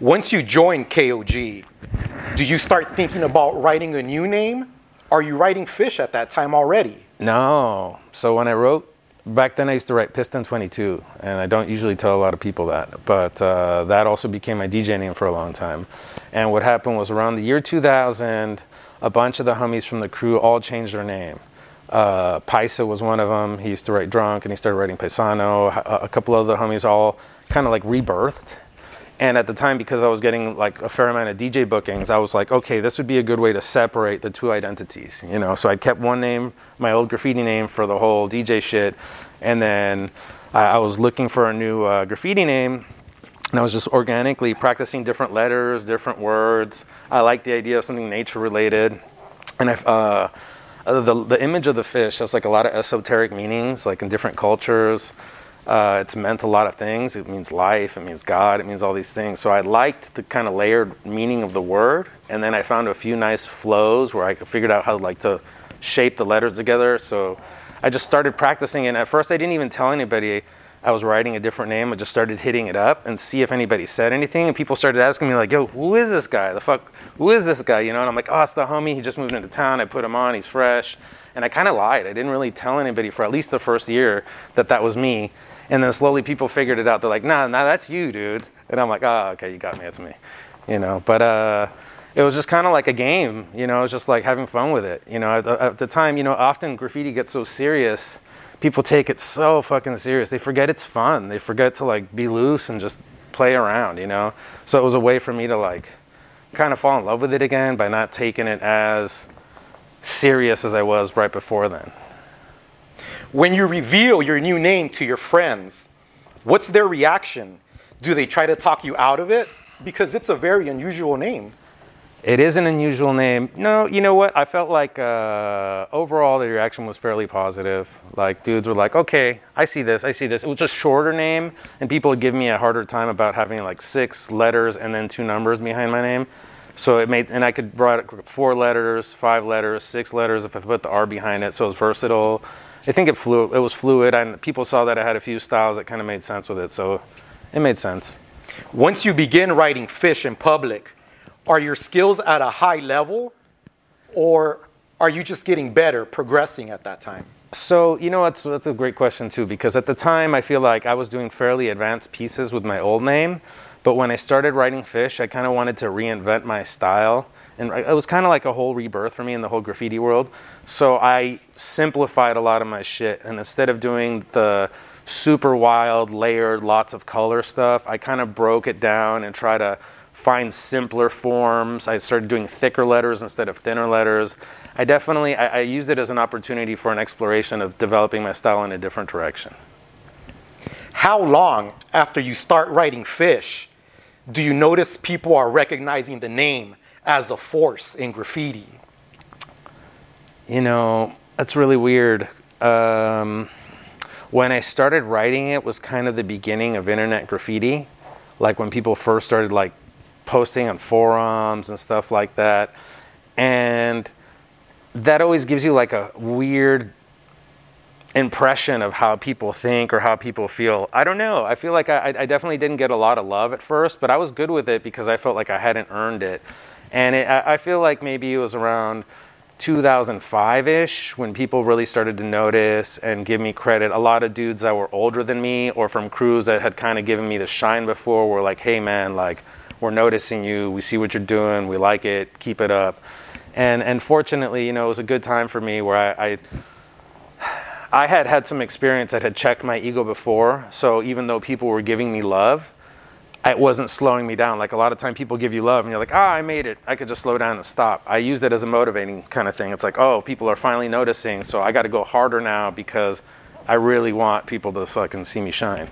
Once you join KOG, do you start thinking about writing a new name? Are you writing FISHE at that time already? No. So when I wrote back then, I used to write Piston 22, and I don't usually tell a lot of people that, but uh, that also became my DJ name for a long time. And what happened was around the year 2000, a bunch of the homies from the crew all changed their name. Uh, Paisa was one of them. He used to write Drunk, and he started writing Paisano. A, couple other homies all kind of like rebirthed. And at the time, because I was getting like a fair amount of DJ bookings, I was like, okay, this would be a good way to separate the two identities, you know. So I kept one name, my old graffiti name, for the whole DJ shit, and then I, I was looking for a new uh, graffiti name, and I was just organically practicing different letters, different words. I liked the idea of something nature related, and I. Uh, the, the image of the fish has like a lot of esoteric meanings, like in different cultures. Uh, it's meant a lot of things. It means life, it means God, it means all these things. So I liked the kind of layered meaning of the word, and then I found a few nice flows where I figured out how like to shape the letters together. So I just started practicing, and at first I didn't even tell anybody I was writing a different name. I just started hitting it up and see if anybody said anything, and people started asking me like, "Yo, who is this guy? The fuck, who is this guy?" You know, and I'm like, "Oh, it's the homie. He just moved into town. I put him on. He's fresh." And I kind of lied. I didn't really tell anybody for at least the first year that that was me. And then slowly people figured it out. They're like, nah, nah, that's you, dude. And I'm like, oh, okay, you got me. It's me. You know, but uh, it was just kind of like a game. You know, it was just like having fun with it. You know, at the, at the time, you know, often graffiti gets so serious. People take it so fucking serious. They forget it's fun. They forget to like be loose and just play around, you know? So it was a way for me to like kind of fall in love with it again by not taking it as serious as I was right before then. When you reveal your new name to your friends, what's their reaction? Do they try to talk you out of it? Because it's a very unusual name. It is an unusual name. No, you know what? I felt like uh, overall the reaction was fairly positive. Like dudes were like, "Okay, I see this. I see this." It was a shorter name, and people would give me a harder time about having like six letters and then two numbers behind my name. So it made, and I could write four letters, five letters, six letters if I put the R behind it. So it was versatile. I think it flew. It was fluid, and people saw that I had a few styles that kind of made sense with it, so it made sense. Once you begin writing FISHE in public, are your skills at a high level, or are you just getting better, progressing at that time? So you know that's that's a great question too, because at the time I feel like I was doing fairly advanced pieces with my old name, but when I started writing FISHE, I kind of wanted to reinvent my style and it was kind of like a whole rebirth for me in the whole graffiti world. So I simplified a lot of my shit, and instead of doing the super wild, layered, lots of color stuff, I kind of broke it down and try to find simpler forms. I started doing thicker letters instead of thinner letters. I definitely I, I used it as an opportunity for an exploration of developing my style in a different direction. How long after you start writing FISHE do you notice people are recognizing the name as a force in graffiti? You know, that's really weird. Um, when I started writing it was kind of the beginning of internet graffiti, like when people first started like posting on forums and stuff like that. And that always gives you like a weird impression of how people think or how people feel. I don't know. I feel like I, I, definitely didn't get a lot of love at first, but I was good with it because I felt like I hadn't earned it. And it, I feel like maybe it was around 2005 ish when people really started to notice and give me credit. A lot of dudes that were older than me or from crews that had kind of given me the shine before were like, hey man, like, we're noticing you. We see what you're doing. We like it. Keep it up. And, and fortunately, you know, it was a good time for me where I, I I had had some experience that had checked my ego before. So even though people were giving me love, it wasn't slowing me down. Like a lot of time people give you love and you're like, ah, I made it. I could just slow down and stop. I used it as a motivating kind of thing. It's like, oh, people are finally noticing, so I got to go harder now because I really want people to fucking see me shine.